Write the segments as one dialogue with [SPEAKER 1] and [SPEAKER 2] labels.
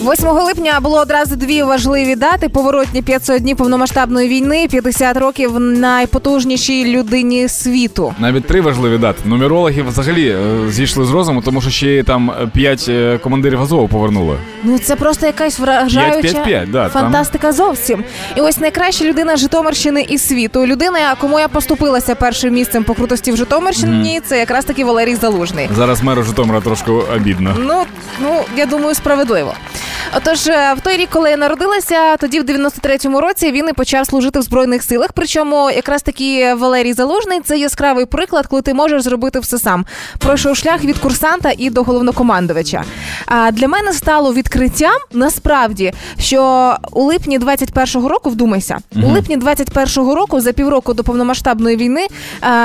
[SPEAKER 1] 8 липня було одразу дві важливі дати: поворотні 500 днів повномасштабної війни, 50 років найпотужнішій людині світу.
[SPEAKER 2] Навіть три важливі дати. Нумерологи взагалі е, зійшли з розуму, тому що ще там е, п'ять е, командирів Азову повернули.
[SPEAKER 1] Ну це просто якась вражаюча
[SPEAKER 2] 5-5-5, да, там.
[SPEAKER 1] фантастика зовсім. І ось найкраща людина Житомирщини і світу. Людина, кому я поступилася першим місцем по крутості в Житомирщині, це якраз таки Валерій Залужний.
[SPEAKER 2] Зараз меру Житомира трошки обідно.
[SPEAKER 1] Ну, ну я думаю, справедливо. Отож, е, в той рік, коли я народилася, тоді в 93-му році він і почав служити в збройних силах. Причому якраз таки Валерій Залужний це яскравий приклад, коли ти можеш зробити все сам. Пройшов шлях від курсанта і до головнокомандувача. А для мене стало відкриттям насправді, що у липні 21-го року, вдумайся, у липні 21-го року, за півроку до повномасштабної війни,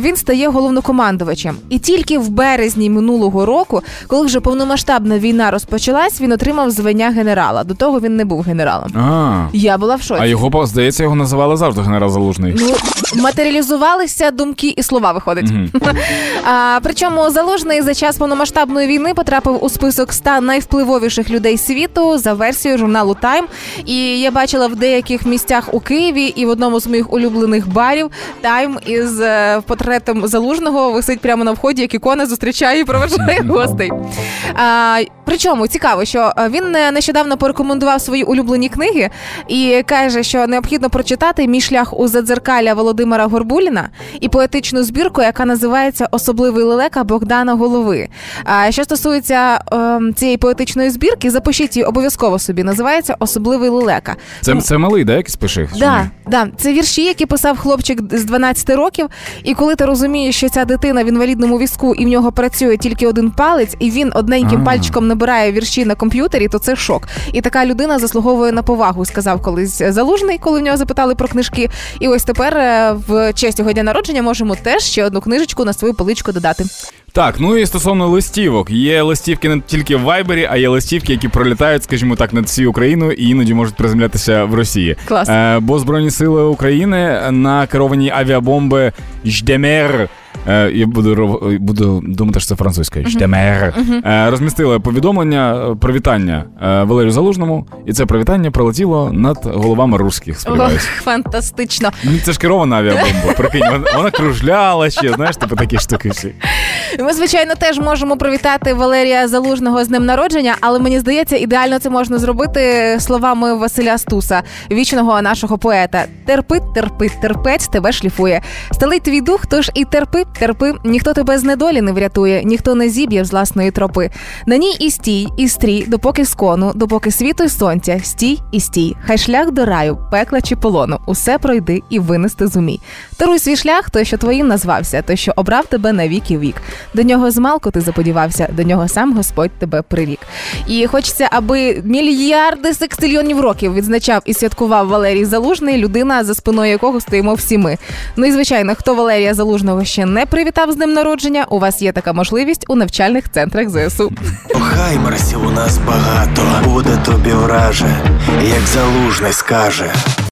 [SPEAKER 1] він стає головнокомандувачем. І тільки в березні минулого року, коли вже повномасштабна війна розпочалась, він отримав звання генерала. До того він не був генералом.
[SPEAKER 2] А,
[SPEAKER 1] Я була в шоці.
[SPEAKER 2] а його, по- здається, його називали завжди генерал Залужний.
[SPEAKER 1] Ну, матеріалізувалися думки і слова виходить. А, причому залужний за час повномасштабної війни потрапив у список 100 найвпливовіших людей світу за версією журналу Time. І я бачила в деяких місцях у Києві і в одному з моїх улюблених барів Time із е, портретом залужного висить прямо на вході, як ікона зустрічає і проведжає гостей. А, причому цікаво, що е, він е, нещодавно порекомендував свої улюблені книги і каже, що необхідно прочитати мій шлях у задзеркалля Володимира Горбуліна і поетичну збірку, яка називається Особливий лелека Богдана Голови. А що стосується ем, цієї поетичної збірки, запишіть її обов'язково собі. Називається Особливий лелека.
[SPEAKER 2] Це, це малий, да, якийсь пише?
[SPEAKER 1] Да, да, це вірші, які писав хлопчик з 12 років. І коли ти розумієш, що ця дитина в інвалідному візку і в нього працює тільки один палець, і він одненьким пальчиком набирає вірші на комп'ютері, то це шок. І така людина заслуговує на повагу, сказав колись залужний, коли в нього запитали про книжки. І ось тепер е, в честь його дня народження можемо теж ще одну книжечку на свою поличку додати.
[SPEAKER 2] Так, ну і стосовно листівок, є листівки не тільки в Вайбері, а є листівки, які пролітають, скажімо так, над всією Україною і іноді можуть приземлятися в Росії.
[SPEAKER 1] Клас.
[SPEAKER 2] Е, бо Збройні сили України на керовані авіабомби Ждемер. е, Я буду ров- буду думати, що це французька Ждемер. е, Розмістили повідомлення, е, привітання е, Валерію Залужному, і це привітання пролетіло над головами русських.
[SPEAKER 1] Ох,
[SPEAKER 2] Сподіваюся.
[SPEAKER 1] фантастично.
[SPEAKER 2] Це ж керована авіабомба. Прикинь, вона, вона кружляла ще, знаєш, типу такі штуки всі.
[SPEAKER 1] Ми, звичайно, теж можемо привітати Валерія Залужного з днем народження, але мені здається, ідеально це можна зробити словами Василя Стуса, вічного нашого поета. Терпи, терпи, терпець тебе шліфує. Стелить твій дух, тож і терпи, терпи. Ніхто тебе з недолі не врятує, ніхто не зіб'є з власної тропи. На ній і стій, і стрій, допоки скону, допоки світу й сонця, стій і стій. Хай шлях до раю, пекла чи полону. Усе пройди і винести зумій. Таруй свій шлях, той, що твоїм назвався, той, що обрав тебе на вік і вік. До нього змалку ти заподівався, до нього сам Господь тебе прирік. І хочеться, аби мільярди секстильйонів років відзначав і святкував Валерій Залужний, людина, за спиною якого стоїмо всі ми. Ну і звичайно, хто Валерія Залужного ще не привітав з днем народження, у вас є така можливість у навчальних центрах ЗСУ.
[SPEAKER 3] Хаймерсів у нас багато, буде тобі враже, як залужний скаже.